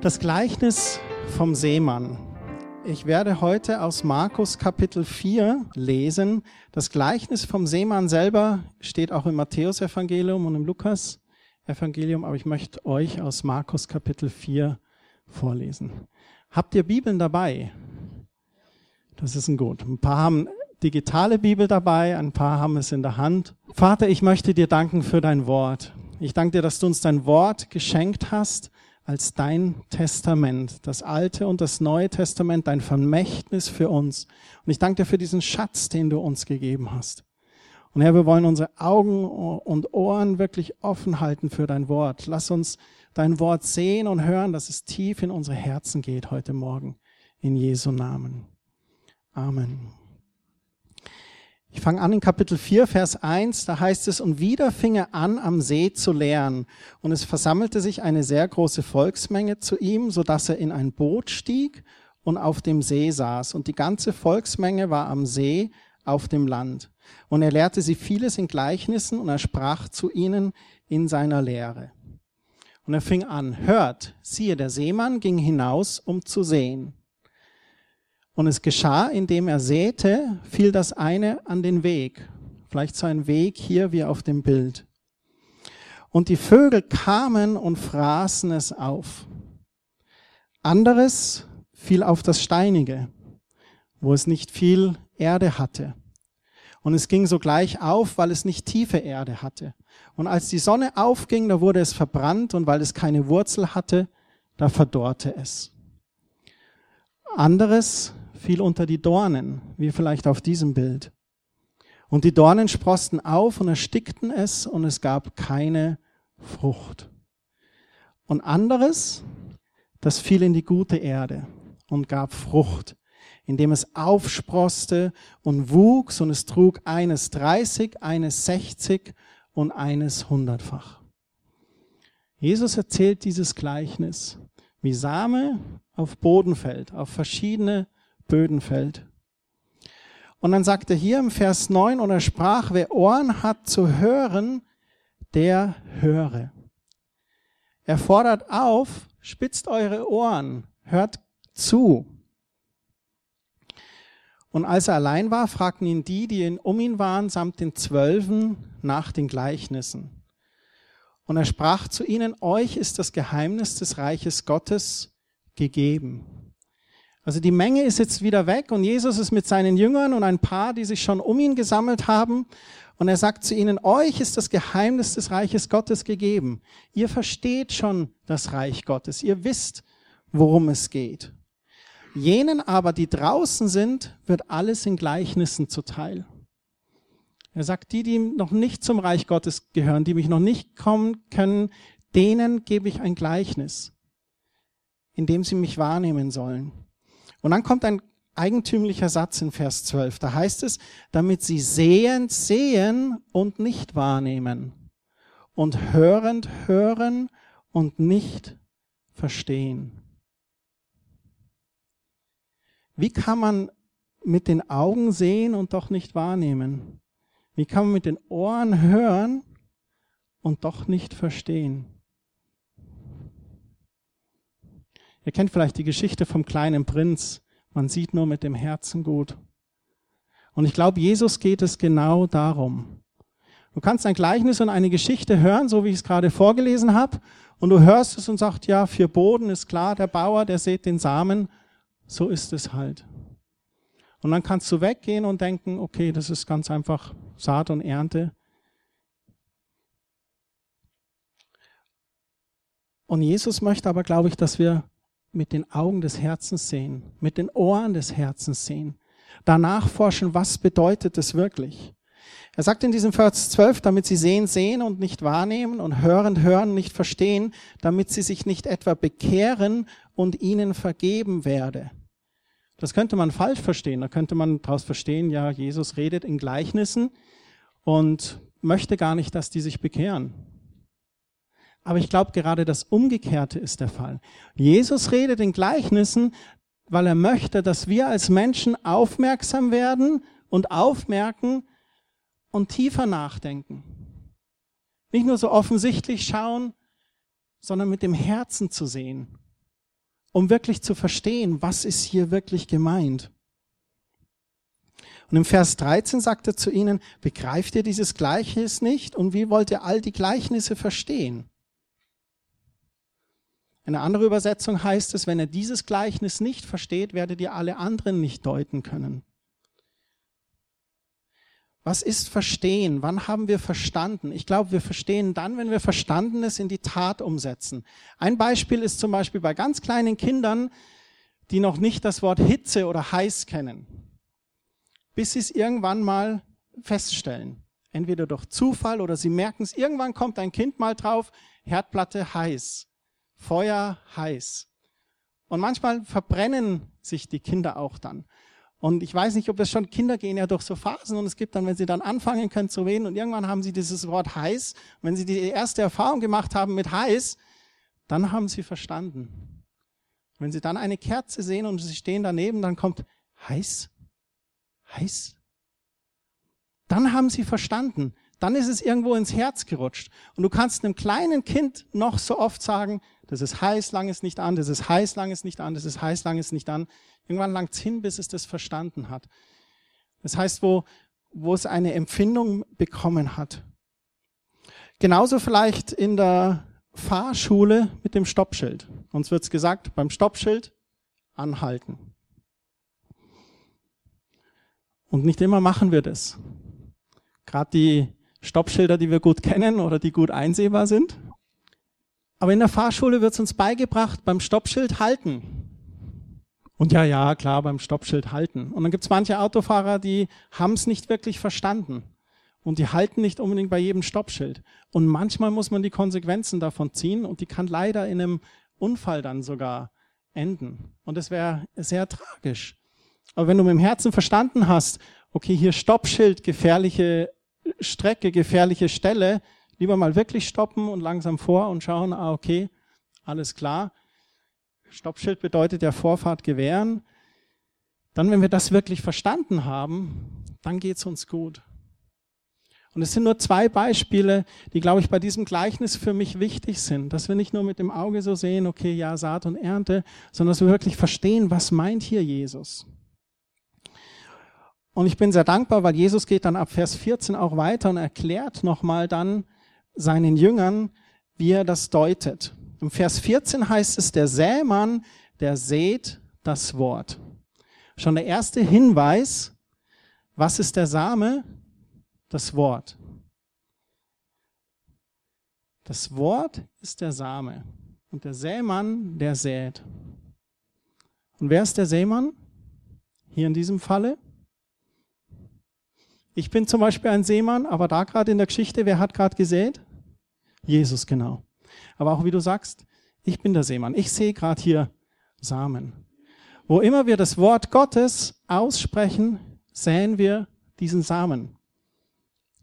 Das Gleichnis vom Seemann. Ich werde heute aus Markus Kapitel 4 lesen. Das Gleichnis vom Seemann selber steht auch im Matthäusevangelium und im Lukas-Evangelium, aber ich möchte euch aus Markus Kapitel 4 vorlesen. Habt ihr Bibeln dabei? Das ist ein gut. Ein paar haben digitale Bibel dabei, ein paar haben es in der Hand. Vater, ich möchte dir danken für dein Wort. Ich danke dir, dass du uns dein Wort geschenkt hast als dein Testament, das Alte und das Neue Testament, dein Vermächtnis für uns. Und ich danke dir für diesen Schatz, den du uns gegeben hast. Und Herr, wir wollen unsere Augen und Ohren wirklich offen halten für dein Wort. Lass uns dein Wort sehen und hören, dass es tief in unsere Herzen geht heute Morgen. In Jesu Namen. Amen. Ich fange an in Kapitel 4, Vers 1, da heißt es, und wieder fing er an, am See zu lehren. Und es versammelte sich eine sehr große Volksmenge zu ihm, so dass er in ein Boot stieg und auf dem See saß. Und die ganze Volksmenge war am See auf dem Land. Und er lehrte sie vieles in Gleichnissen und er sprach zu ihnen in seiner Lehre. Und er fing an, hört, siehe, der Seemann ging hinaus, um zu sehen. Und es geschah, indem er säte, fiel das eine an den Weg. Vielleicht so ein Weg hier wie auf dem Bild. Und die Vögel kamen und fraßen es auf. Anderes fiel auf das Steinige, wo es nicht viel Erde hatte. Und es ging sogleich auf, weil es nicht tiefe Erde hatte. Und als die Sonne aufging, da wurde es verbrannt und weil es keine Wurzel hatte, da verdorrte es. Anderes fiel unter die Dornen, wie vielleicht auf diesem Bild. Und die Dornen sprosten auf und erstickten es und es gab keine Frucht. Und anderes, das fiel in die gute Erde und gab Frucht, indem es aufsproste und wuchs und es trug eines 30, eines 60 und eines hundertfach. Jesus erzählt dieses Gleichnis, wie Same auf Boden fällt, auf verschiedene Böden fällt. Und dann sagt er hier im Vers 9, und er sprach, wer Ohren hat zu hören, der höre. Er fordert auf, spitzt eure Ohren, hört zu. Und als er allein war, fragten ihn die, die um ihn waren, samt den Zwölfen nach den Gleichnissen. Und er sprach zu ihnen, euch ist das Geheimnis des Reiches Gottes gegeben. Also die Menge ist jetzt wieder weg und Jesus ist mit seinen Jüngern und ein paar, die sich schon um ihn gesammelt haben. Und er sagt zu ihnen, euch ist das Geheimnis des Reiches Gottes gegeben. Ihr versteht schon das Reich Gottes. Ihr wisst, worum es geht. Jenen aber, die draußen sind, wird alles in Gleichnissen zuteil. Er sagt, die, die noch nicht zum Reich Gottes gehören, die mich noch nicht kommen können, denen gebe ich ein Gleichnis, in dem sie mich wahrnehmen sollen. Und dann kommt ein eigentümlicher Satz in Vers 12. Da heißt es, damit sie sehend sehen und nicht wahrnehmen und hörend hören und nicht verstehen. Wie kann man mit den Augen sehen und doch nicht wahrnehmen? Wie kann man mit den Ohren hören und doch nicht verstehen? Ihr kennt vielleicht die Geschichte vom kleinen Prinz. Man sieht nur mit dem Herzen gut. Und ich glaube, Jesus geht es genau darum. Du kannst ein Gleichnis und eine Geschichte hören, so wie ich es gerade vorgelesen habe, und du hörst es und sagst, ja, für Boden ist klar, der Bauer, der sät den Samen, so ist es halt. Und dann kannst du weggehen und denken, okay, das ist ganz einfach Saat und Ernte. Und Jesus möchte aber, glaube ich, dass wir mit den Augen des Herzens sehen, mit den Ohren des Herzens sehen, danach forschen, was bedeutet es wirklich. Er sagt in diesem Vers 12, damit sie sehen, sehen und nicht wahrnehmen und hören, hören, nicht verstehen, damit sie sich nicht etwa bekehren und ihnen vergeben werde. Das könnte man falsch verstehen. Da könnte man daraus verstehen, ja, Jesus redet in Gleichnissen und möchte gar nicht, dass die sich bekehren. Aber ich glaube, gerade das Umgekehrte ist der Fall. Jesus redet in Gleichnissen, weil er möchte, dass wir als Menschen aufmerksam werden und aufmerken und tiefer nachdenken. Nicht nur so offensichtlich schauen, sondern mit dem Herzen zu sehen. um wirklich zu verstehen, was ist hier wirklich gemeint. Und im Vers 13 sagt er zu ihnen, begreift ihr dieses Gleichnis nicht und wie wollt ihr all die Gleichnisse verstehen? Eine andere Übersetzung heißt es, wenn ihr dieses Gleichnis nicht versteht, werdet ihr alle anderen nicht deuten können. Was ist Verstehen? Wann haben wir verstanden? Ich glaube, wir verstehen dann, wenn wir Verstandenes in die Tat umsetzen. Ein Beispiel ist zum Beispiel bei ganz kleinen Kindern, die noch nicht das Wort Hitze oder heiß kennen, bis sie es irgendwann mal feststellen. Entweder durch Zufall oder sie merken es, irgendwann kommt ein Kind mal drauf, Herdplatte heiß, Feuer heiß. Und manchmal verbrennen sich die Kinder auch dann. Und ich weiß nicht, ob es schon Kinder gehen ja durch so Phasen und es gibt dann, wenn sie dann anfangen können zu reden und irgendwann haben sie dieses Wort heiß. wenn sie die erste Erfahrung gemacht haben mit heiß, dann haben sie verstanden. Wenn sie dann eine Kerze sehen und sie stehen daneben, dann kommt heiß, heiß. Dann haben sie verstanden. Dann ist es irgendwo ins Herz gerutscht. Und du kannst einem kleinen Kind noch so oft sagen, das ist heiß, lang ist nicht an, das ist heiß, lang ist nicht an, das ist heiß, lang ist nicht an. Irgendwann langt es hin, bis es das verstanden hat. Das heißt, wo, wo es eine Empfindung bekommen hat. Genauso vielleicht in der Fahrschule mit dem Stoppschild. Uns wird es gesagt, beim Stoppschild anhalten. Und nicht immer machen wir das. Gerade die Stoppschilder, die wir gut kennen oder die gut einsehbar sind. Aber in der Fahrschule wird es uns beigebracht, beim Stoppschild halten. Und ja, ja, klar, beim Stoppschild halten. Und dann gibt es manche Autofahrer, die haben es nicht wirklich verstanden. Und die halten nicht unbedingt bei jedem Stoppschild. Und manchmal muss man die Konsequenzen davon ziehen und die kann leider in einem Unfall dann sogar enden. Und das wäre sehr tragisch. Aber wenn du mit dem Herzen verstanden hast, okay, hier Stoppschild, gefährliche Strecke, gefährliche Stelle, lieber mal wirklich stoppen und langsam vor und schauen, ah, okay, alles klar. Stoppschild bedeutet ja Vorfahrt gewähren. Dann, wenn wir das wirklich verstanden haben, dann geht's uns gut. Und es sind nur zwei Beispiele, die, glaube ich, bei diesem Gleichnis für mich wichtig sind, dass wir nicht nur mit dem Auge so sehen, okay, ja, Saat und Ernte, sondern dass wir wirklich verstehen, was meint hier Jesus. Und ich bin sehr dankbar, weil Jesus geht dann ab Vers 14 auch weiter und erklärt nochmal dann seinen Jüngern, wie er das deutet. Im Vers 14 heißt es, der Sämann, der sät das Wort. Schon der erste Hinweis, was ist der Same? Das Wort. Das Wort ist der Same. Und der Sämann, der sät. Und wer ist der Sämann? Hier in diesem Falle? Ich bin zum Beispiel ein Seemann, aber da gerade in der Geschichte, wer hat gerade gesät? Jesus, genau. Aber auch wie du sagst, ich bin der Seemann. Ich sehe gerade hier Samen. Wo immer wir das Wort Gottes aussprechen, säen wir diesen Samen.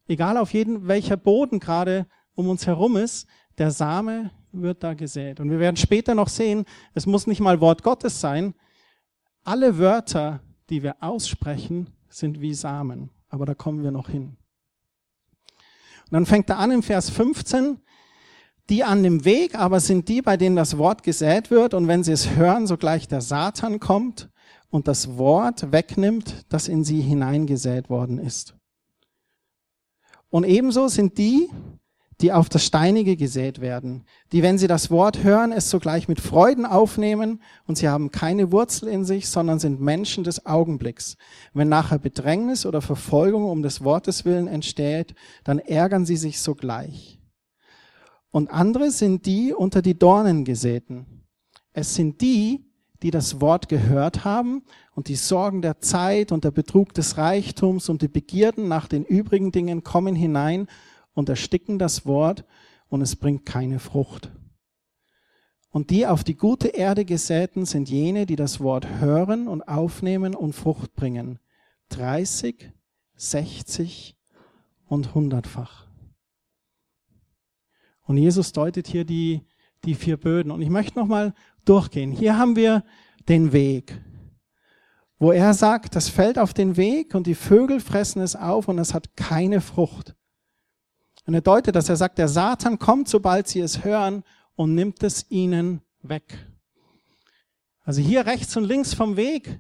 Egal auf jeden, welcher Boden gerade um uns herum ist, der Same wird da gesät. Und wir werden später noch sehen, es muss nicht mal Wort Gottes sein. Alle Wörter, die wir aussprechen, sind wie Samen. Aber da kommen wir noch hin. Und dann fängt er an im Vers 15, die an dem Weg aber sind die, bei denen das Wort gesät wird und wenn sie es hören, sogleich der Satan kommt und das Wort wegnimmt, das in sie hineingesät worden ist. Und ebenso sind die, die auf das Steinige gesät werden, die, wenn sie das Wort hören, es sogleich mit Freuden aufnehmen und sie haben keine Wurzel in sich, sondern sind Menschen des Augenblicks. Wenn nachher Bedrängnis oder Verfolgung um des Wortes willen entsteht, dann ärgern sie sich sogleich. Und andere sind die unter die Dornen gesäten. Es sind die, die das Wort gehört haben und die Sorgen der Zeit und der Betrug des Reichtums und die Begierden nach den übrigen Dingen kommen hinein und ersticken das Wort und es bringt keine Frucht. Und die auf die gute Erde gesäten sind jene, die das Wort hören und aufnehmen und Frucht bringen. 30, 60 und hundertfach. Und Jesus deutet hier die, die vier Böden. Und ich möchte nochmal durchgehen. Hier haben wir den Weg, wo er sagt, das fällt auf den Weg und die Vögel fressen es auf und es hat keine Frucht. Und er deutet das, er sagt, der Satan kommt, sobald sie es hören und nimmt es ihnen weg. Also hier rechts und links vom Weg,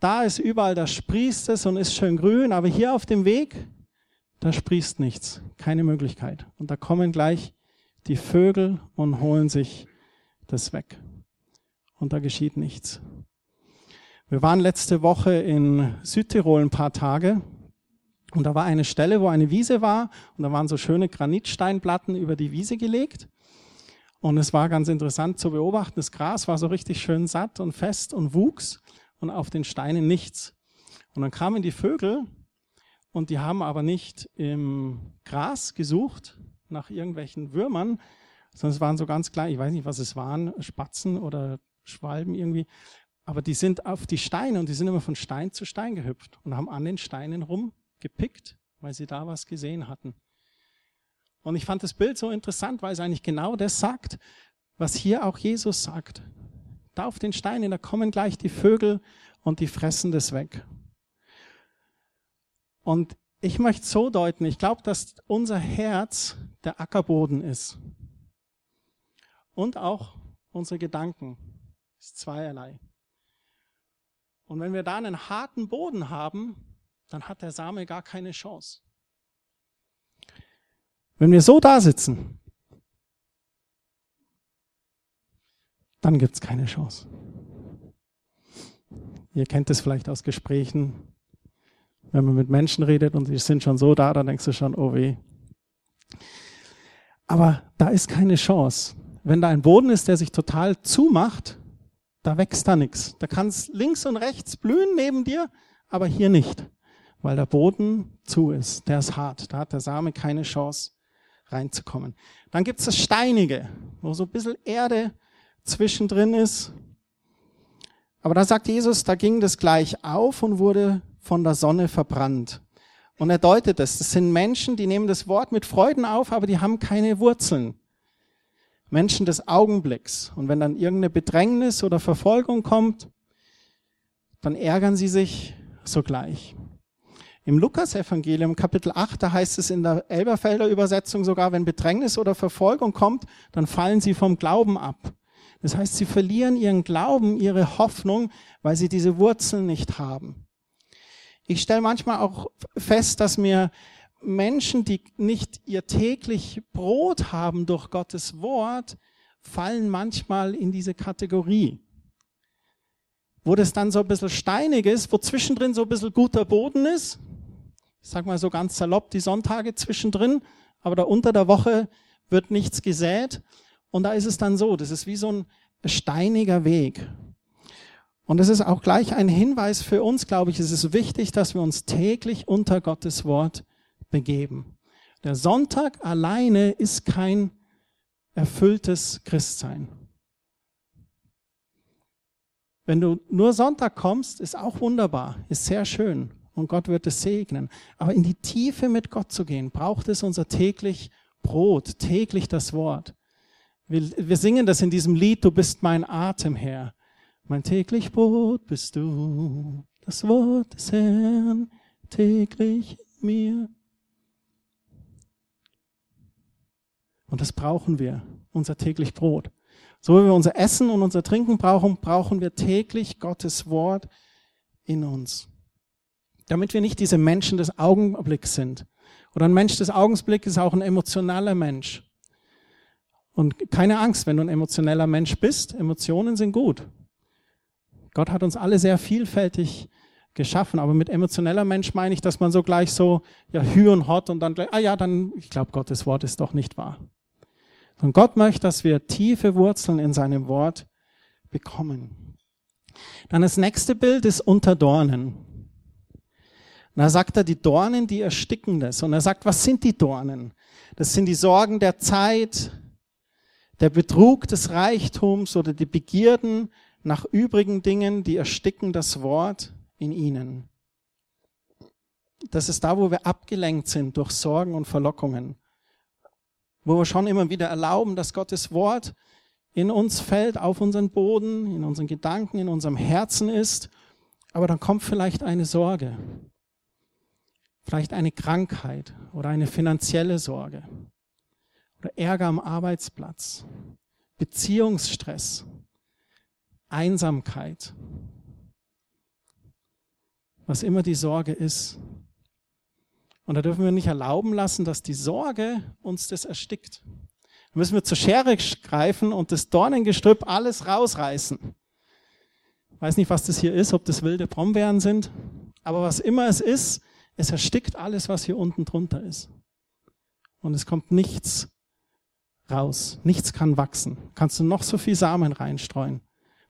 da ist überall, da sprießt es und ist schön grün, aber hier auf dem Weg, da sprießt nichts, keine Möglichkeit. Und da kommen gleich die Vögel und holen sich das weg. Und da geschieht nichts. Wir waren letzte Woche in Südtirol ein paar Tage und da war eine Stelle, wo eine Wiese war und da waren so schöne Granitsteinplatten über die Wiese gelegt. Und es war ganz interessant zu beobachten. Das Gras war so richtig schön satt und fest und wuchs und auf den Steinen nichts. Und dann kamen die Vögel und die haben aber nicht im Gras gesucht nach irgendwelchen Würmern, sondern es waren so ganz klein, ich weiß nicht, was es waren, Spatzen oder Schwalben irgendwie. Aber die sind auf die Steine und die sind immer von Stein zu Stein gehüpft und haben an den Steinen rumgepickt, weil sie da was gesehen hatten. Und ich fand das Bild so interessant, weil es eigentlich genau das sagt, was hier auch Jesus sagt. Da auf den Steinen, da kommen gleich die Vögel und die fressen das weg. Und ich möchte so deuten, ich glaube, dass unser Herz der Ackerboden ist. Und auch unsere Gedanken. Ist zweierlei. Und wenn wir da einen harten Boden haben, dann hat der Same gar keine Chance. Wenn wir so da sitzen, dann gibt es keine Chance. Ihr kennt es vielleicht aus Gesprächen, wenn man mit Menschen redet und sie sind schon so da, dann denkst du schon, oh weh. Aber da ist keine Chance. Wenn da ein Boden ist, der sich total zumacht, da wächst da nichts. Da kann es links und rechts blühen neben dir, aber hier nicht, weil der Boden zu ist. Der ist hart. Da hat der Same keine Chance reinzukommen. Dann gibt es das Steinige, wo so ein bisschen Erde zwischendrin ist. Aber da sagt Jesus, da ging das gleich auf und wurde von der Sonne verbrannt. Und er deutet es. Das sind Menschen, die nehmen das Wort mit Freuden auf, aber die haben keine Wurzeln. Menschen des Augenblicks. Und wenn dann irgendeine Bedrängnis oder Verfolgung kommt, dann ärgern sie sich sogleich. Im Lukas-Evangelium, Kapitel 8, da heißt es in der Elberfelder Übersetzung sogar, wenn Bedrängnis oder Verfolgung kommt, dann fallen sie vom Glauben ab. Das heißt, sie verlieren ihren Glauben, ihre Hoffnung, weil sie diese Wurzeln nicht haben. Ich stelle manchmal auch fest, dass mir Menschen, die nicht ihr täglich Brot haben durch Gottes Wort, fallen manchmal in diese Kategorie. Wo das dann so ein bisschen steinig ist, wo zwischendrin so ein bisschen guter Boden ist, ich sag mal so ganz salopp, die Sonntage zwischendrin, aber da unter der Woche wird nichts gesät. Und da ist es dann so, das ist wie so ein steiniger Weg. Und es ist auch gleich ein Hinweis für uns, glaube ich, es ist wichtig, dass wir uns täglich unter Gottes Wort begeben. Der Sonntag alleine ist kein erfülltes Christsein. Wenn du nur Sonntag kommst, ist auch wunderbar, ist sehr schön und Gott wird es segnen. Aber in die Tiefe mit Gott zu gehen, braucht es unser täglich Brot, täglich das Wort. Wir, wir singen das in diesem Lied, du bist mein Atem, Herr. Mein täglich Brot bist du, das Wort des Herrn täglich mir. Und das brauchen wir, unser täglich Brot. So wie wir unser Essen und unser Trinken brauchen, brauchen wir täglich Gottes Wort in uns damit wir nicht diese Menschen des Augenblicks sind. Oder ein Mensch des Augenblicks ist auch ein emotionaler Mensch. Und keine Angst, wenn du ein emotioneller Mensch bist, Emotionen sind gut. Gott hat uns alle sehr vielfältig geschaffen, aber mit emotioneller Mensch meine ich, dass man so gleich so, ja, hü und hot und dann gleich, ah ja, dann, ich glaube, Gottes Wort ist doch nicht wahr. Und Gott möchte, dass wir tiefe Wurzeln in seinem Wort bekommen. Dann das nächste Bild ist unter Dornen. Und da sagt er, die Dornen, die ersticken das. Und er sagt, was sind die Dornen? Das sind die Sorgen der Zeit, der Betrug des Reichtums oder die Begierden nach übrigen Dingen, die ersticken das Wort in ihnen. Das ist da, wo wir abgelenkt sind durch Sorgen und Verlockungen. Wo wir schon immer wieder erlauben, dass Gottes Wort in uns fällt, auf unseren Boden, in unseren Gedanken, in unserem Herzen ist. Aber dann kommt vielleicht eine Sorge vielleicht eine Krankheit oder eine finanzielle Sorge oder Ärger am Arbeitsplatz, Beziehungsstress, Einsamkeit, was immer die Sorge ist. Und da dürfen wir nicht erlauben lassen, dass die Sorge uns das erstickt. Da müssen wir zur Schere greifen und das Dornengestrüpp alles rausreißen. Ich weiß nicht, was das hier ist, ob das wilde Brombeeren sind, aber was immer es ist, es erstickt alles, was hier unten drunter ist. Und es kommt nichts raus. Nichts kann wachsen. Kannst du noch so viel Samen reinstreuen.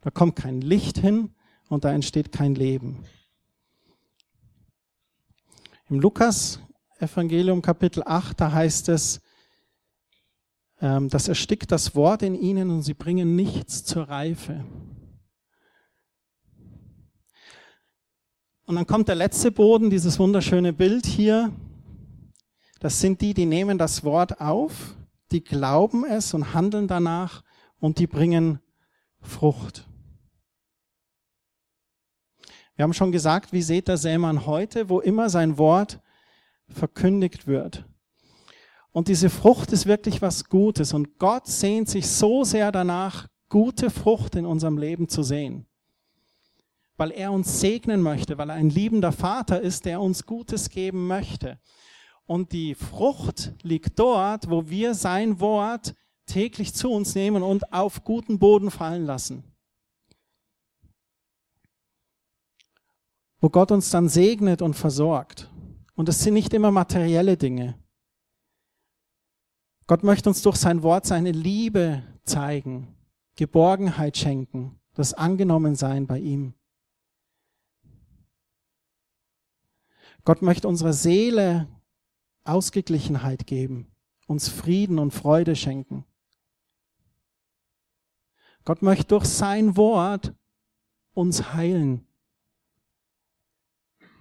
Da kommt kein Licht hin und da entsteht kein Leben. Im Lukas Evangelium Kapitel 8, da heißt es, ähm, das erstickt das Wort in ihnen und sie bringen nichts zur Reife. Und dann kommt der letzte Boden, dieses wunderschöne Bild hier. Das sind die, die nehmen das Wort auf, die glauben es und handeln danach und die bringen Frucht. Wir haben schon gesagt, wie seht der Sämann heute, wo immer sein Wort verkündigt wird. Und diese Frucht ist wirklich was Gutes. Und Gott sehnt sich so sehr danach, gute Frucht in unserem Leben zu sehen. Weil er uns segnen möchte, weil er ein liebender Vater ist, der uns Gutes geben möchte. Und die Frucht liegt dort, wo wir sein Wort täglich zu uns nehmen und auf guten Boden fallen lassen. Wo Gott uns dann segnet und versorgt. Und es sind nicht immer materielle Dinge. Gott möchte uns durch sein Wort seine Liebe zeigen, Geborgenheit schenken, das Angenommensein bei ihm. Gott möchte unserer Seele Ausgeglichenheit geben, uns Frieden und Freude schenken. Gott möchte durch sein Wort uns heilen,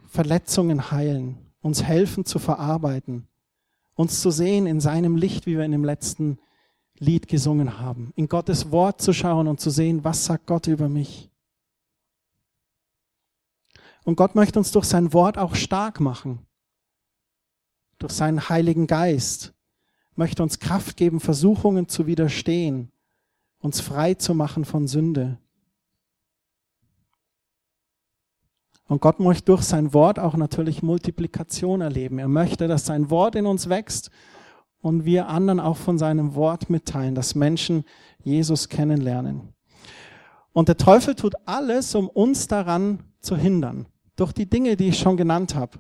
Verletzungen heilen, uns helfen zu verarbeiten, uns zu sehen in seinem Licht, wie wir in dem letzten Lied gesungen haben, in Gottes Wort zu schauen und zu sehen, was sagt Gott über mich. Und Gott möchte uns durch sein Wort auch stark machen, durch seinen Heiligen Geist, möchte uns Kraft geben, Versuchungen zu widerstehen, uns frei zu machen von Sünde. Und Gott möchte durch sein Wort auch natürlich Multiplikation erleben. Er möchte, dass sein Wort in uns wächst und wir anderen auch von seinem Wort mitteilen, dass Menschen Jesus kennenlernen. Und der Teufel tut alles, um uns daran zu hindern. Durch die Dinge, die ich schon genannt habe.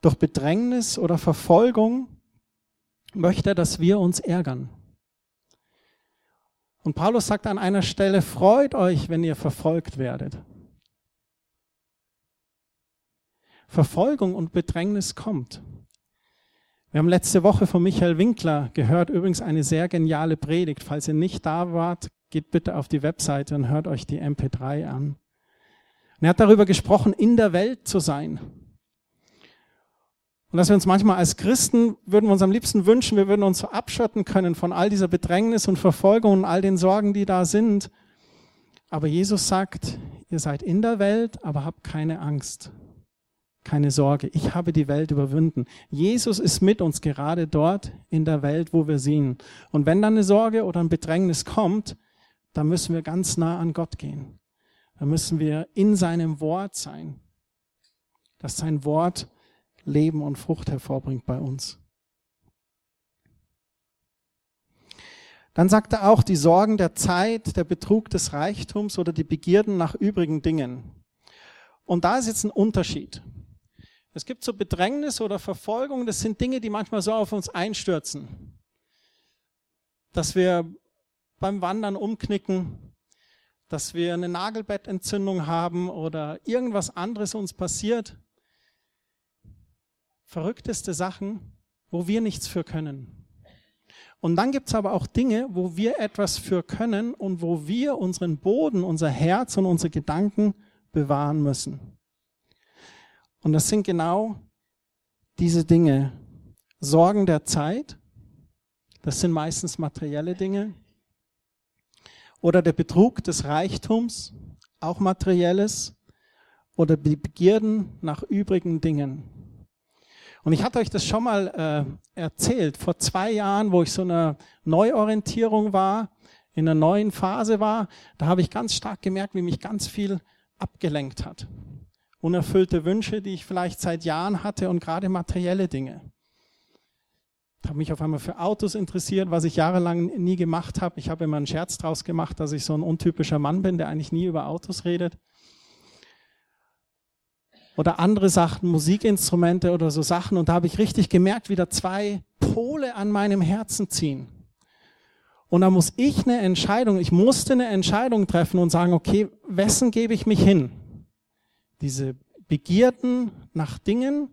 Durch Bedrängnis oder Verfolgung möchte er, dass wir uns ärgern. Und Paulus sagt an einer Stelle, freut euch, wenn ihr verfolgt werdet. Verfolgung und Bedrängnis kommt. Wir haben letzte Woche von Michael Winkler gehört, übrigens eine sehr geniale Predigt. Falls ihr nicht da wart, geht bitte auf die Webseite und hört euch die MP3 an. Und er hat darüber gesprochen, in der Welt zu sein. Und dass wir uns manchmal als Christen, würden wir uns am liebsten wünschen, wir würden uns so abschotten können von all dieser Bedrängnis und Verfolgung und all den Sorgen, die da sind. Aber Jesus sagt, ihr seid in der Welt, aber habt keine Angst. Keine Sorge, ich habe die Welt überwunden. Jesus ist mit uns gerade dort in der Welt, wo wir sind. Und wenn dann eine Sorge oder ein Bedrängnis kommt, dann müssen wir ganz nah an Gott gehen. Dann müssen wir in seinem Wort sein, dass sein Wort Leben und Frucht hervorbringt bei uns. Dann sagt er auch die Sorgen der Zeit, der Betrug des Reichtums oder die Begierden nach übrigen Dingen. Und da ist jetzt ein Unterschied. Es gibt so Bedrängnis oder Verfolgung, das sind Dinge, die manchmal so auf uns einstürzen. Dass wir beim Wandern umknicken, dass wir eine Nagelbettentzündung haben oder irgendwas anderes uns passiert. Verrückteste Sachen, wo wir nichts für können. Und dann gibt es aber auch Dinge, wo wir etwas für können und wo wir unseren Boden, unser Herz und unsere Gedanken bewahren müssen. Und das sind genau diese Dinge. Sorgen der Zeit, das sind meistens materielle Dinge. Oder der Betrug des Reichtums, auch materielles. Oder die Begierden nach übrigen Dingen. Und ich hatte euch das schon mal äh, erzählt, vor zwei Jahren, wo ich so eine Neuorientierung war, in einer neuen Phase war, da habe ich ganz stark gemerkt, wie mich ganz viel abgelenkt hat. Unerfüllte Wünsche, die ich vielleicht seit Jahren hatte und gerade materielle Dinge. Ich habe mich auf einmal für Autos interessiert, was ich jahrelang nie gemacht habe. Ich habe immer einen Scherz draus gemacht, dass ich so ein untypischer Mann bin, der eigentlich nie über Autos redet. Oder andere Sachen, Musikinstrumente oder so Sachen. Und da habe ich richtig gemerkt, wie da zwei Pole an meinem Herzen ziehen. Und da muss ich eine Entscheidung, ich musste eine Entscheidung treffen und sagen, okay, wessen gebe ich mich hin? Diese Begierden nach Dingen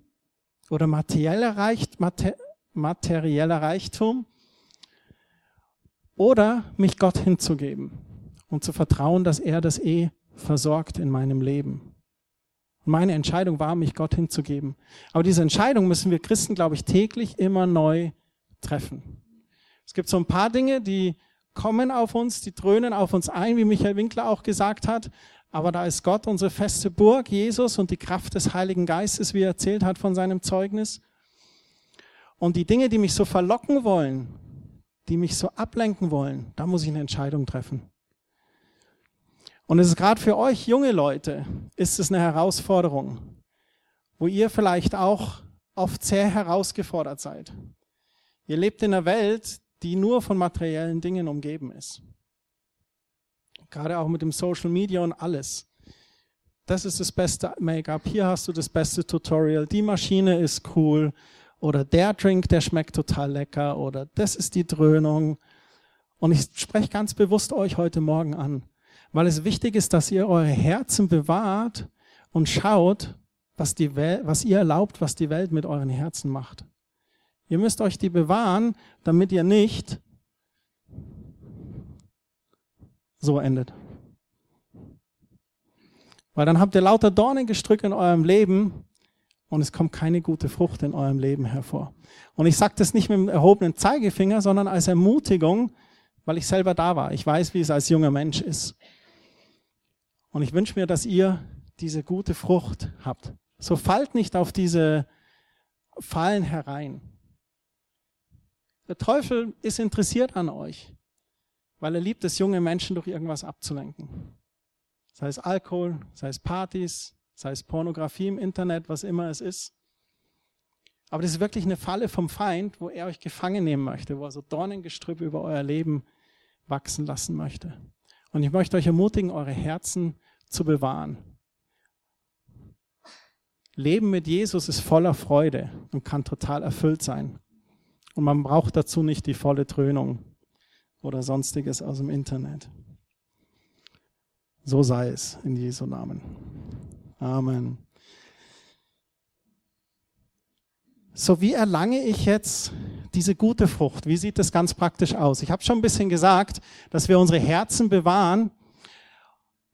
oder materieller, Reich, mater, materieller Reichtum oder mich Gott hinzugeben und zu vertrauen, dass er das eh versorgt in meinem Leben. Meine Entscheidung war, mich Gott hinzugeben. Aber diese Entscheidung müssen wir Christen, glaube ich, täglich immer neu treffen. Es gibt so ein paar Dinge, die kommen auf uns, die dröhnen auf uns ein, wie Michael Winkler auch gesagt hat. Aber da ist Gott unsere feste Burg, Jesus und die Kraft des Heiligen Geistes, wie er erzählt hat von seinem Zeugnis. Und die Dinge, die mich so verlocken wollen, die mich so ablenken wollen, da muss ich eine Entscheidung treffen. Und es ist gerade für euch junge Leute, ist es eine Herausforderung, wo ihr vielleicht auch oft sehr herausgefordert seid. Ihr lebt in einer Welt, die nur von materiellen Dingen umgeben ist. Gerade auch mit dem Social Media und alles. Das ist das beste Make-up. Hier hast du das beste Tutorial. Die Maschine ist cool. Oder der Drink, der schmeckt total lecker. Oder das ist die Dröhnung. Und ich spreche ganz bewusst euch heute Morgen an, weil es wichtig ist, dass ihr eure Herzen bewahrt und schaut, was, die Welt, was ihr erlaubt, was die Welt mit euren Herzen macht. Ihr müsst euch die bewahren, damit ihr nicht so endet. Weil dann habt ihr lauter Dornengestrück in eurem Leben und es kommt keine gute Frucht in eurem Leben hervor. Und ich sage das nicht mit dem erhobenen Zeigefinger, sondern als Ermutigung, weil ich selber da war. Ich weiß, wie es als junger Mensch ist. Und ich wünsche mir, dass ihr diese gute Frucht habt. So fallt nicht auf diese Fallen herein. Der Teufel ist interessiert an euch, weil er liebt es, junge Menschen durch irgendwas abzulenken. Sei es Alkohol, sei es Partys, sei es Pornografie im Internet, was immer es ist. Aber das ist wirklich eine Falle vom Feind, wo er euch gefangen nehmen möchte, wo er so Dornengestrüpp über euer Leben wachsen lassen möchte. Und ich möchte euch ermutigen, eure Herzen zu bewahren. Leben mit Jesus ist voller Freude und kann total erfüllt sein. Und man braucht dazu nicht die volle Dröhnung oder sonstiges aus dem Internet. So sei es in Jesu Namen. Amen. So, wie erlange ich jetzt diese gute Frucht? Wie sieht das ganz praktisch aus? Ich habe schon ein bisschen gesagt, dass wir unsere Herzen bewahren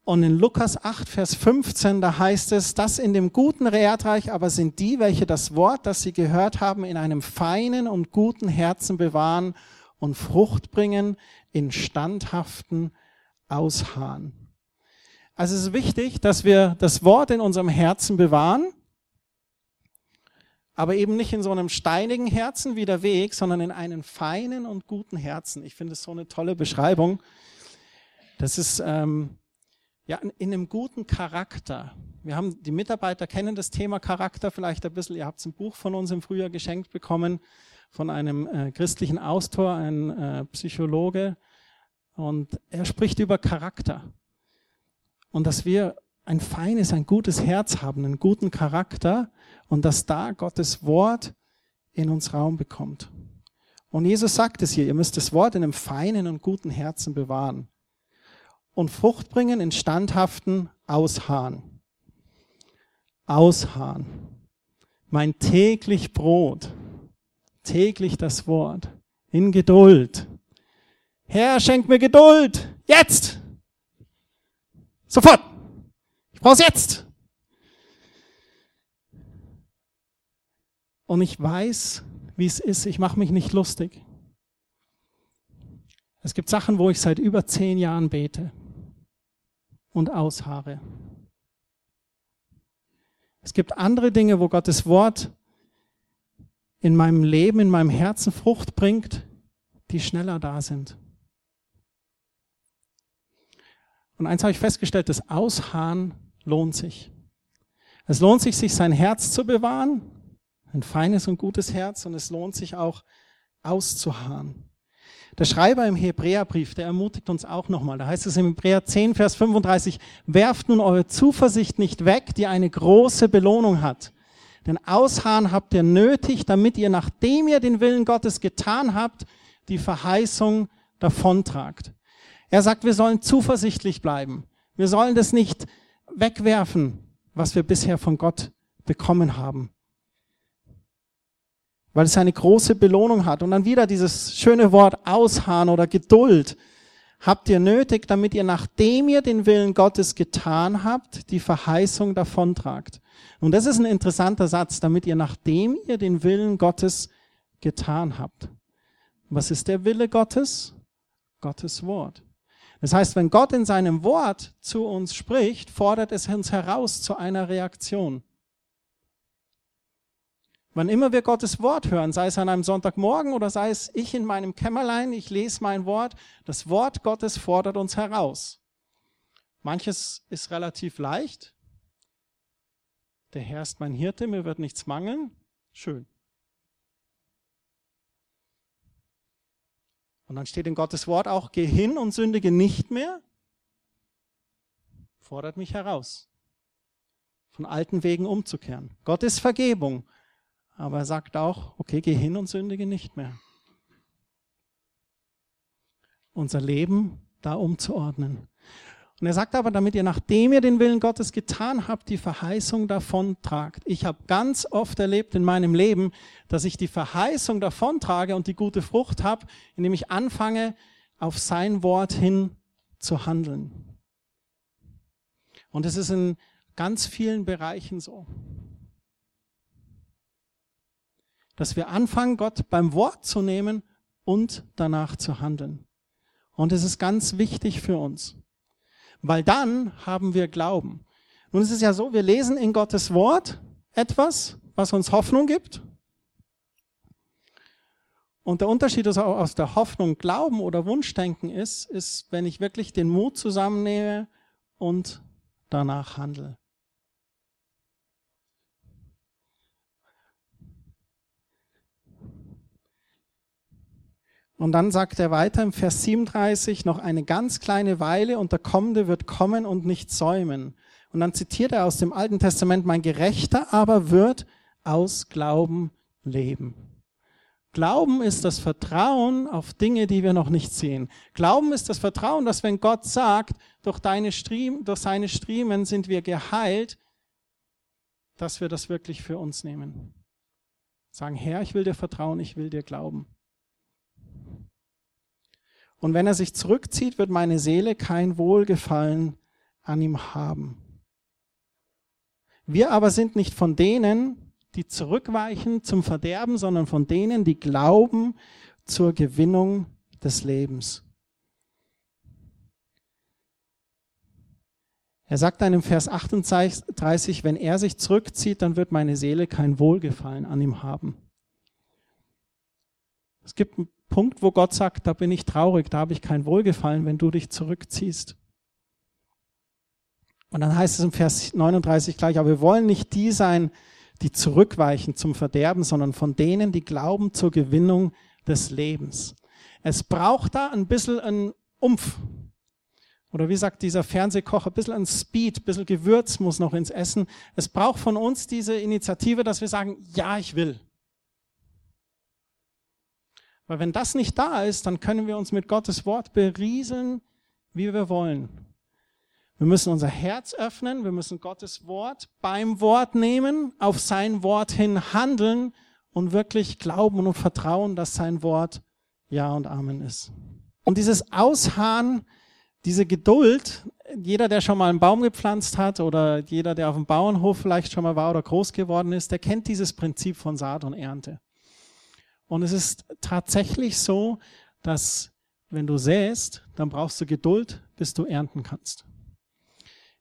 und in Lukas 8, Vers 15, da heißt es, das in dem guten Erdreich aber sind die, welche das Wort, das sie gehört haben, in einem feinen und guten Herzen bewahren und Frucht bringen in standhaften Ausharren. Also es ist wichtig, dass wir das Wort in unserem Herzen bewahren, aber eben nicht in so einem steinigen Herzen wie der Weg, sondern in einem feinen und guten Herzen. Ich finde es so eine tolle Beschreibung. Das ist ähm, ja, in einem guten Charakter. Wir haben, die Mitarbeiter kennen das Thema Charakter vielleicht ein bisschen. Ihr habt ein Buch von uns im Frühjahr geschenkt bekommen von einem äh, christlichen Autor, ein äh, Psychologe. Und er spricht über Charakter. Und dass wir ein feines, ein gutes Herz haben, einen guten Charakter und dass da Gottes Wort in uns Raum bekommt. Und Jesus sagt es hier, ihr müsst das Wort in einem feinen und guten Herzen bewahren und Frucht bringen in standhaften Ausharren. Ausharren. Mein täglich Brot, täglich das Wort, in Geduld. Herr, schenk mir Geduld, jetzt! Sofort! Ich brauch's jetzt! Und ich weiß, wie es ist, ich mache mich nicht lustig. Es gibt Sachen, wo ich seit über zehn Jahren bete und ausharre. Es gibt andere Dinge, wo Gottes Wort in meinem Leben, in meinem Herzen Frucht bringt, die schneller da sind. Und eins habe ich festgestellt, das Ausharren lohnt sich. Es lohnt sich, sich sein Herz zu bewahren, ein feines und gutes Herz, und es lohnt sich auch auszuharren. Der Schreiber im Hebräerbrief, der ermutigt uns auch nochmal. Da heißt es im Hebräer 10, Vers 35, werft nun eure Zuversicht nicht weg, die eine große Belohnung hat. Denn Ausharren habt ihr nötig, damit ihr, nachdem ihr den Willen Gottes getan habt, die Verheißung davontragt. Er sagt, wir sollen zuversichtlich bleiben. Wir sollen das nicht wegwerfen, was wir bisher von Gott bekommen haben. Weil es eine große Belohnung hat. Und dann wieder dieses schöne Wort Ausharren oder Geduld habt ihr nötig, damit ihr, nachdem ihr den Willen Gottes getan habt, die Verheißung davontragt. Und das ist ein interessanter Satz, damit ihr, nachdem ihr den Willen Gottes getan habt. Was ist der Wille Gottes? Gottes Wort. Das heißt, wenn Gott in seinem Wort zu uns spricht, fordert es uns heraus zu einer Reaktion. Wann immer wir Gottes Wort hören, sei es an einem Sonntagmorgen oder sei es ich in meinem Kämmerlein, ich lese mein Wort, das Wort Gottes fordert uns heraus. Manches ist relativ leicht. Der Herr ist mein Hirte, mir wird nichts mangeln. Schön. Und dann steht in Gottes Wort auch, geh hin und sündige nicht mehr. Fordert mich heraus, von alten Wegen umzukehren. Gott ist Vergebung, aber er sagt auch, okay, geh hin und sündige nicht mehr. Unser Leben da umzuordnen. Und er sagt aber, damit ihr, nachdem ihr den Willen Gottes getan habt, die Verheißung davon tragt. Ich habe ganz oft erlebt in meinem Leben, dass ich die Verheißung davon trage und die gute Frucht habe, indem ich anfange, auf sein Wort hin zu handeln. Und es ist in ganz vielen Bereichen so. Dass wir anfangen, Gott beim Wort zu nehmen und danach zu handeln. Und es ist ganz wichtig für uns weil dann haben wir Glauben. Nun ist es ja so, wir lesen in Gottes Wort etwas, was uns Hoffnung gibt. Und der Unterschied aus der Hoffnung Glauben oder Wunschdenken ist, ist, wenn ich wirklich den Mut zusammennehme und danach handle. Und dann sagt er weiter im Vers 37, noch eine ganz kleine Weile und der Kommende wird kommen und nicht säumen. Und dann zitiert er aus dem Alten Testament, mein Gerechter aber wird aus Glauben leben. Glauben ist das Vertrauen auf Dinge, die wir noch nicht sehen. Glauben ist das Vertrauen, dass wenn Gott sagt, durch, deine Striemen, durch seine Striemen sind wir geheilt, dass wir das wirklich für uns nehmen. Sagen, Herr, ich will dir vertrauen, ich will dir glauben. Und wenn er sich zurückzieht, wird meine Seele kein Wohlgefallen an ihm haben. Wir aber sind nicht von denen, die zurückweichen zum Verderben, sondern von denen, die glauben zur Gewinnung des Lebens. Er sagt dann im Vers 38, wenn er sich zurückzieht, dann wird meine Seele kein Wohlgefallen an ihm haben. Es gibt Punkt, wo Gott sagt, da bin ich traurig, da habe ich kein Wohlgefallen, wenn du dich zurückziehst. Und dann heißt es im Vers 39 gleich, aber wir wollen nicht die sein, die zurückweichen zum Verderben, sondern von denen, die glauben zur Gewinnung des Lebens. Es braucht da ein bisschen einen Umf. Oder wie sagt dieser Fernsehkocher, ein bisschen ein Speed, ein bisschen Gewürz muss noch ins Essen. Es braucht von uns diese Initiative, dass wir sagen, ja, ich will. Weil wenn das nicht da ist, dann können wir uns mit Gottes Wort berieseln, wie wir wollen. Wir müssen unser Herz öffnen, wir müssen Gottes Wort beim Wort nehmen, auf sein Wort hin handeln und wirklich glauben und vertrauen, dass sein Wort Ja und Amen ist. Und dieses Ausharren, diese Geduld, jeder, der schon mal einen Baum gepflanzt hat oder jeder, der auf dem Bauernhof vielleicht schon mal war oder groß geworden ist, der kennt dieses Prinzip von Saat und Ernte. Und es ist tatsächlich so, dass wenn du säst, dann brauchst du Geduld, bis du ernten kannst.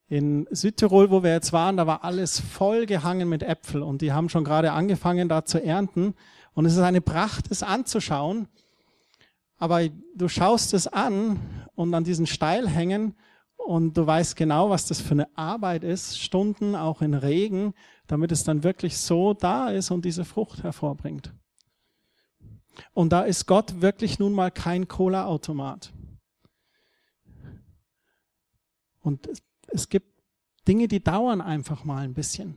In Südtirol, wo wir jetzt waren, da war alles voll gehangen mit Äpfel und die haben schon gerade angefangen, da zu ernten. Und es ist eine Pracht, es anzuschauen. Aber du schaust es an und an diesen Steilhängen Und du weißt genau, was das für eine Arbeit ist, Stunden auch in Regen, damit es dann wirklich so da ist und diese Frucht hervorbringt. Und da ist Gott wirklich nun mal kein Cola-Automat. Und es gibt Dinge, die dauern einfach mal ein bisschen.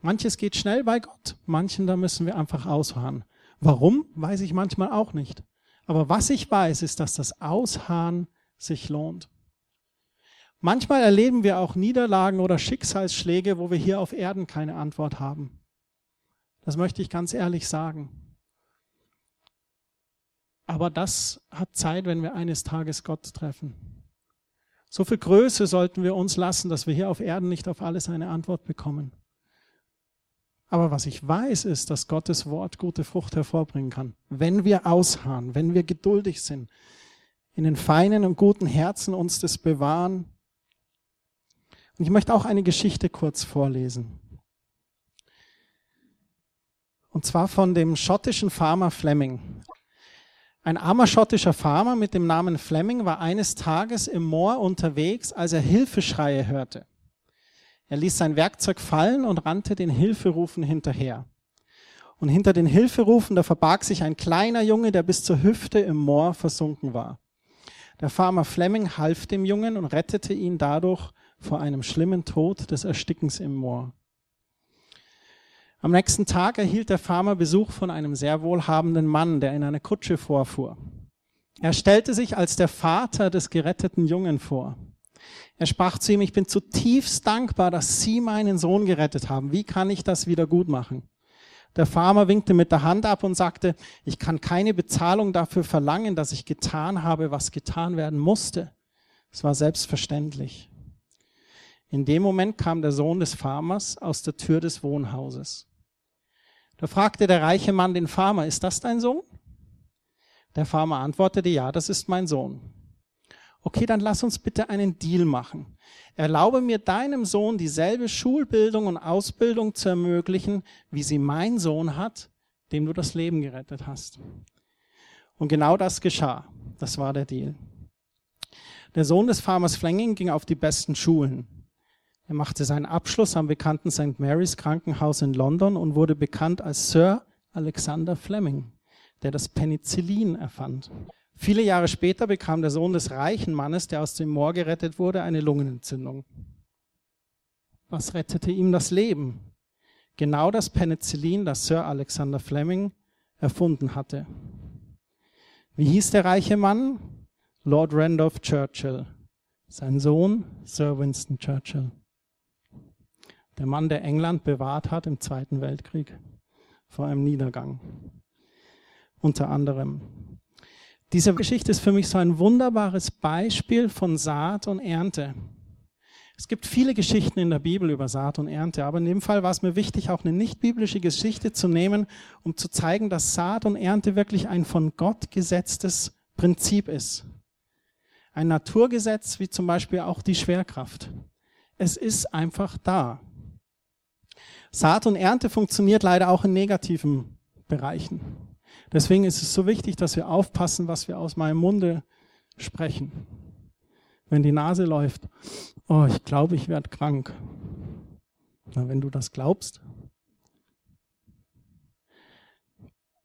Manches geht schnell bei Gott, manchen da müssen wir einfach ausharren. Warum, weiß ich manchmal auch nicht. Aber was ich weiß, ist, dass das Ausharren sich lohnt. Manchmal erleben wir auch Niederlagen oder Schicksalsschläge, wo wir hier auf Erden keine Antwort haben. Das möchte ich ganz ehrlich sagen. Aber das hat Zeit, wenn wir eines Tages Gott treffen. So viel Größe sollten wir uns lassen, dass wir hier auf Erden nicht auf alles eine Antwort bekommen. Aber was ich weiß, ist, dass Gottes Wort gute Frucht hervorbringen kann. Wenn wir ausharren, wenn wir geduldig sind, in den feinen und guten Herzen uns das bewahren. Und ich möchte auch eine Geschichte kurz vorlesen. Und zwar von dem schottischen Farmer Fleming. Ein armer schottischer Farmer mit dem Namen Fleming war eines Tages im Moor unterwegs, als er Hilfeschreie hörte. Er ließ sein Werkzeug fallen und rannte den Hilferufen hinterher. Und hinter den Hilferufen, da verbarg sich ein kleiner Junge, der bis zur Hüfte im Moor versunken war. Der Farmer Fleming half dem Jungen und rettete ihn dadurch vor einem schlimmen Tod des Erstickens im Moor. Am nächsten Tag erhielt der Farmer Besuch von einem sehr wohlhabenden Mann, der in einer Kutsche vorfuhr. Er stellte sich als der Vater des geretteten Jungen vor. Er sprach zu ihm, ich bin zutiefst dankbar, dass Sie meinen Sohn gerettet haben. Wie kann ich das wieder gut machen? Der Farmer winkte mit der Hand ab und sagte, ich kann keine Bezahlung dafür verlangen, dass ich getan habe, was getan werden musste. Es war selbstverständlich. In dem Moment kam der Sohn des Farmers aus der Tür des Wohnhauses. Da fragte der reiche Mann den Farmer, ist das dein Sohn? Der Farmer antwortete, ja, das ist mein Sohn. Okay, dann lass uns bitte einen Deal machen. Erlaube mir deinem Sohn dieselbe Schulbildung und Ausbildung zu ermöglichen, wie sie mein Sohn hat, dem du das Leben gerettet hast. Und genau das geschah. Das war der Deal. Der Sohn des Farmers Flanging ging auf die besten Schulen. Er machte seinen Abschluss am bekannten St. Mary's Krankenhaus in London und wurde bekannt als Sir Alexander Fleming, der das Penicillin erfand. Viele Jahre später bekam der Sohn des reichen Mannes, der aus dem Moor gerettet wurde, eine Lungenentzündung. Was rettete ihm das Leben? Genau das Penicillin, das Sir Alexander Fleming erfunden hatte. Wie hieß der reiche Mann? Lord Randolph Churchill. Sein Sohn Sir Winston Churchill. Der Mann, der England bewahrt hat im Zweiten Weltkrieg vor einem Niedergang. Unter anderem. Diese Geschichte ist für mich so ein wunderbares Beispiel von Saat und Ernte. Es gibt viele Geschichten in der Bibel über Saat und Ernte, aber in dem Fall war es mir wichtig, auch eine nicht biblische Geschichte zu nehmen, um zu zeigen, dass Saat und Ernte wirklich ein von Gott gesetztes Prinzip ist. Ein Naturgesetz, wie zum Beispiel auch die Schwerkraft. Es ist einfach da. Saat und Ernte funktioniert leider auch in negativen Bereichen. Deswegen ist es so wichtig, dass wir aufpassen, was wir aus meinem Munde sprechen. Wenn die Nase läuft, oh, ich glaube, ich werde krank. Na, wenn du das glaubst,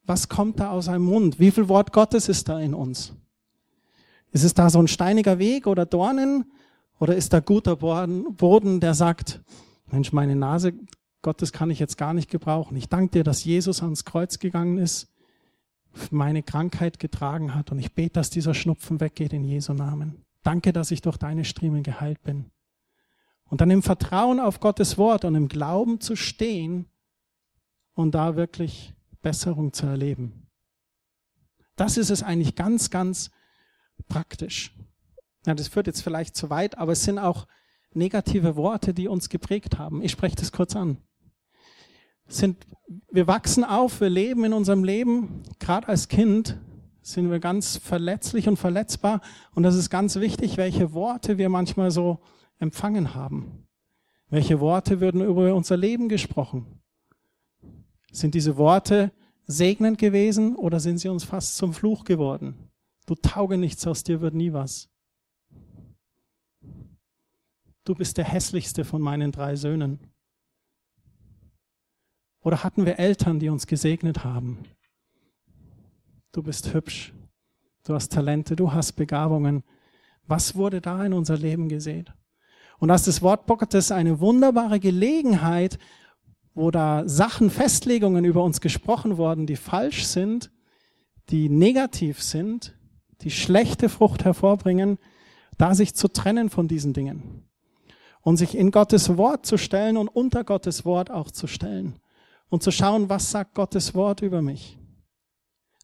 was kommt da aus einem Mund? Wie viel Wort Gottes ist da in uns? Ist es da so ein steiniger Weg oder Dornen? Oder ist da guter Boden, der sagt, Mensch, meine Nase Gottes kann ich jetzt gar nicht gebrauchen. Ich danke dir, dass Jesus ans Kreuz gegangen ist, meine Krankheit getragen hat und ich bete, dass dieser Schnupfen weggeht in Jesu Namen. Danke, dass ich durch deine Striemen geheilt bin. Und dann im Vertrauen auf Gottes Wort und im Glauben zu stehen und da wirklich Besserung zu erleben. Das ist es eigentlich ganz, ganz praktisch. Ja, das führt jetzt vielleicht zu weit, aber es sind auch negative Worte, die uns geprägt haben. Ich spreche das kurz an sind, wir wachsen auf, wir leben in unserem Leben, gerade als Kind sind wir ganz verletzlich und verletzbar. Und das ist ganz wichtig, welche Worte wir manchmal so empfangen haben. Welche Worte würden über unser Leben gesprochen? Sind diese Worte segnend gewesen oder sind sie uns fast zum Fluch geworden? Du tauge nichts, aus dir wird nie was. du bist der hässlichste von meinen drei Söhnen? Oder hatten wir Eltern, die uns gesegnet haben? Du bist hübsch, du hast Talente, du hast Begabungen. Was wurde da in unser Leben gesät? Und das ist das Wort Gottes eine wunderbare Gelegenheit, wo da Sachen, Festlegungen über uns gesprochen worden, die falsch sind, die negativ sind, die schlechte Frucht hervorbringen, da sich zu trennen von diesen Dingen und sich in Gottes Wort zu stellen und unter Gottes Wort auch zu stellen und zu schauen, was sagt Gottes Wort über mich.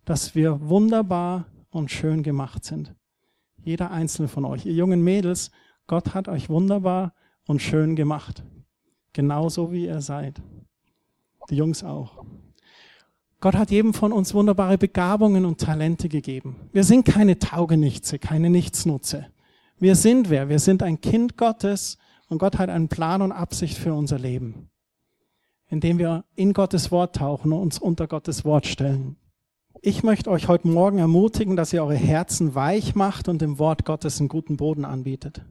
Dass wir wunderbar und schön gemacht sind. Jeder einzelne von euch. Ihr jungen Mädels, Gott hat euch wunderbar und schön gemacht. Genauso wie ihr seid. Die Jungs auch. Gott hat jedem von uns wunderbare Begabungen und Talente gegeben. Wir sind keine Taugenichtse, keine Nichtsnutze. Wir sind wer? Wir sind ein Kind Gottes und Gott hat einen Plan und Absicht für unser Leben, indem wir in Gottes Wort tauchen und uns unter Gottes Wort stellen. Ich möchte euch heute Morgen ermutigen, dass ihr eure Herzen weich macht und dem Wort Gottes einen guten Boden anbietet.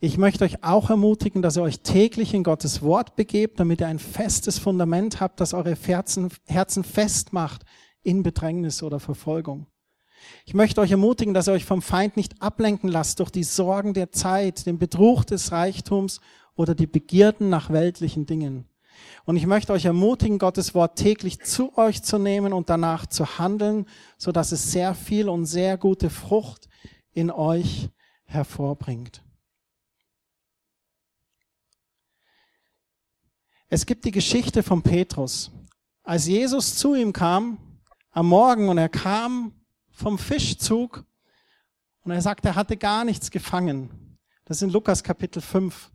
Ich möchte euch auch ermutigen, dass ihr euch täglich in Gottes Wort begebt, damit ihr ein festes Fundament habt, das eure Herzen, Herzen festmacht in Bedrängnis oder Verfolgung. Ich möchte euch ermutigen, dass ihr euch vom Feind nicht ablenken lasst durch die Sorgen der Zeit, den Betrug des Reichtums oder die Begierden nach weltlichen Dingen. Und ich möchte euch ermutigen, Gottes Wort täglich zu euch zu nehmen und danach zu handeln, so dass es sehr viel und sehr gute Frucht in euch hervorbringt. Es gibt die Geschichte von Petrus. Als Jesus zu ihm kam am Morgen und er kam vom Fischzug und er sagt, er hatte gar nichts gefangen. Das ist in Lukas Kapitel 5.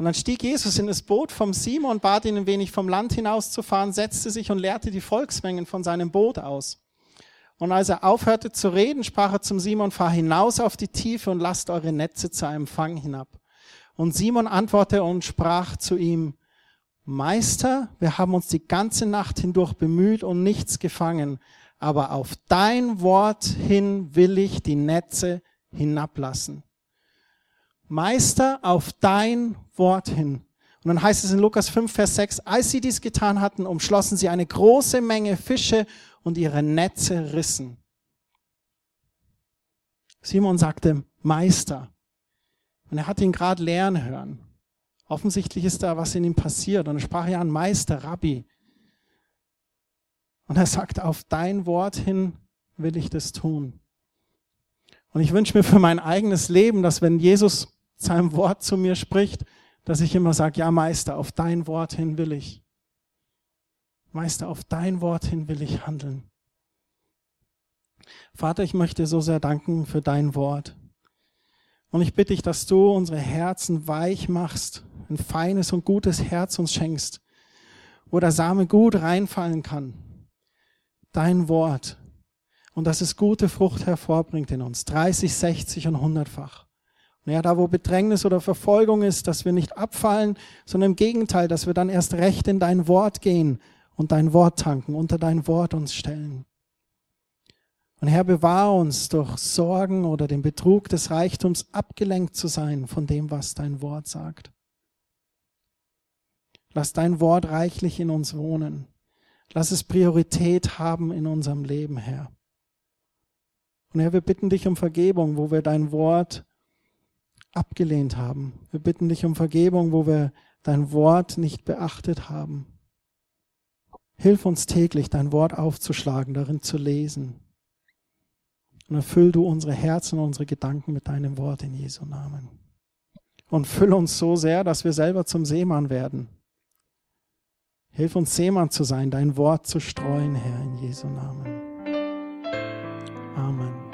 Und dann stieg Jesus in das Boot vom Simon, bat ihn ein wenig vom Land hinauszufahren, setzte sich und leerte die Volksmengen von seinem Boot aus. Und als er aufhörte zu reden, sprach er zum Simon, fahr hinaus auf die Tiefe und lasst eure Netze zu einem Fang hinab. Und Simon antwortete und sprach zu ihm, Meister, wir haben uns die ganze Nacht hindurch bemüht und nichts gefangen, aber auf dein Wort hin will ich die Netze hinablassen. Meister, auf dein Wort hin. Und dann heißt es in Lukas 5, Vers 6, als sie dies getan hatten, umschlossen sie eine große Menge Fische und ihre Netze rissen. Simon sagte, Meister. Und er hat ihn gerade lehren hören. Offensichtlich ist da was in ihm passiert. Und er sprach ja an Meister, Rabbi. Und er sagt, auf dein Wort hin will ich das tun. Und ich wünsche mir für mein eigenes Leben, dass wenn Jesus sein Wort zu mir spricht, dass ich immer sage, ja Meister, auf dein Wort hin will ich. Meister, auf dein Wort hin will ich handeln. Vater, ich möchte so sehr danken für dein Wort. Und ich bitte dich, dass du unsere Herzen weich machst, ein feines und gutes Herz uns schenkst, wo der Same gut reinfallen kann dein Wort und dass es gute Frucht hervorbringt in uns, 30, 60 und 100-fach. Ja, da wo Bedrängnis oder Verfolgung ist, dass wir nicht abfallen, sondern im Gegenteil, dass wir dann erst recht in dein Wort gehen und dein Wort tanken, unter dein Wort uns stellen. Und Herr, bewahre uns durch Sorgen oder den Betrug des Reichtums abgelenkt zu sein von dem, was dein Wort sagt. Lass dein Wort reichlich in uns wohnen. Lass es Priorität haben in unserem Leben, Herr. Und Herr, wir bitten dich um Vergebung, wo wir dein Wort abgelehnt haben. Wir bitten dich um Vergebung, wo wir dein Wort nicht beachtet haben. Hilf uns täglich, dein Wort aufzuschlagen, darin zu lesen. Und erfüll du unsere Herzen und unsere Gedanken mit deinem Wort in Jesu Namen. Und füll uns so sehr, dass wir selber zum Seemann werden Hilf uns, Seemann zu sein, dein Wort zu streuen, Herr, in Jesu Namen. Amen.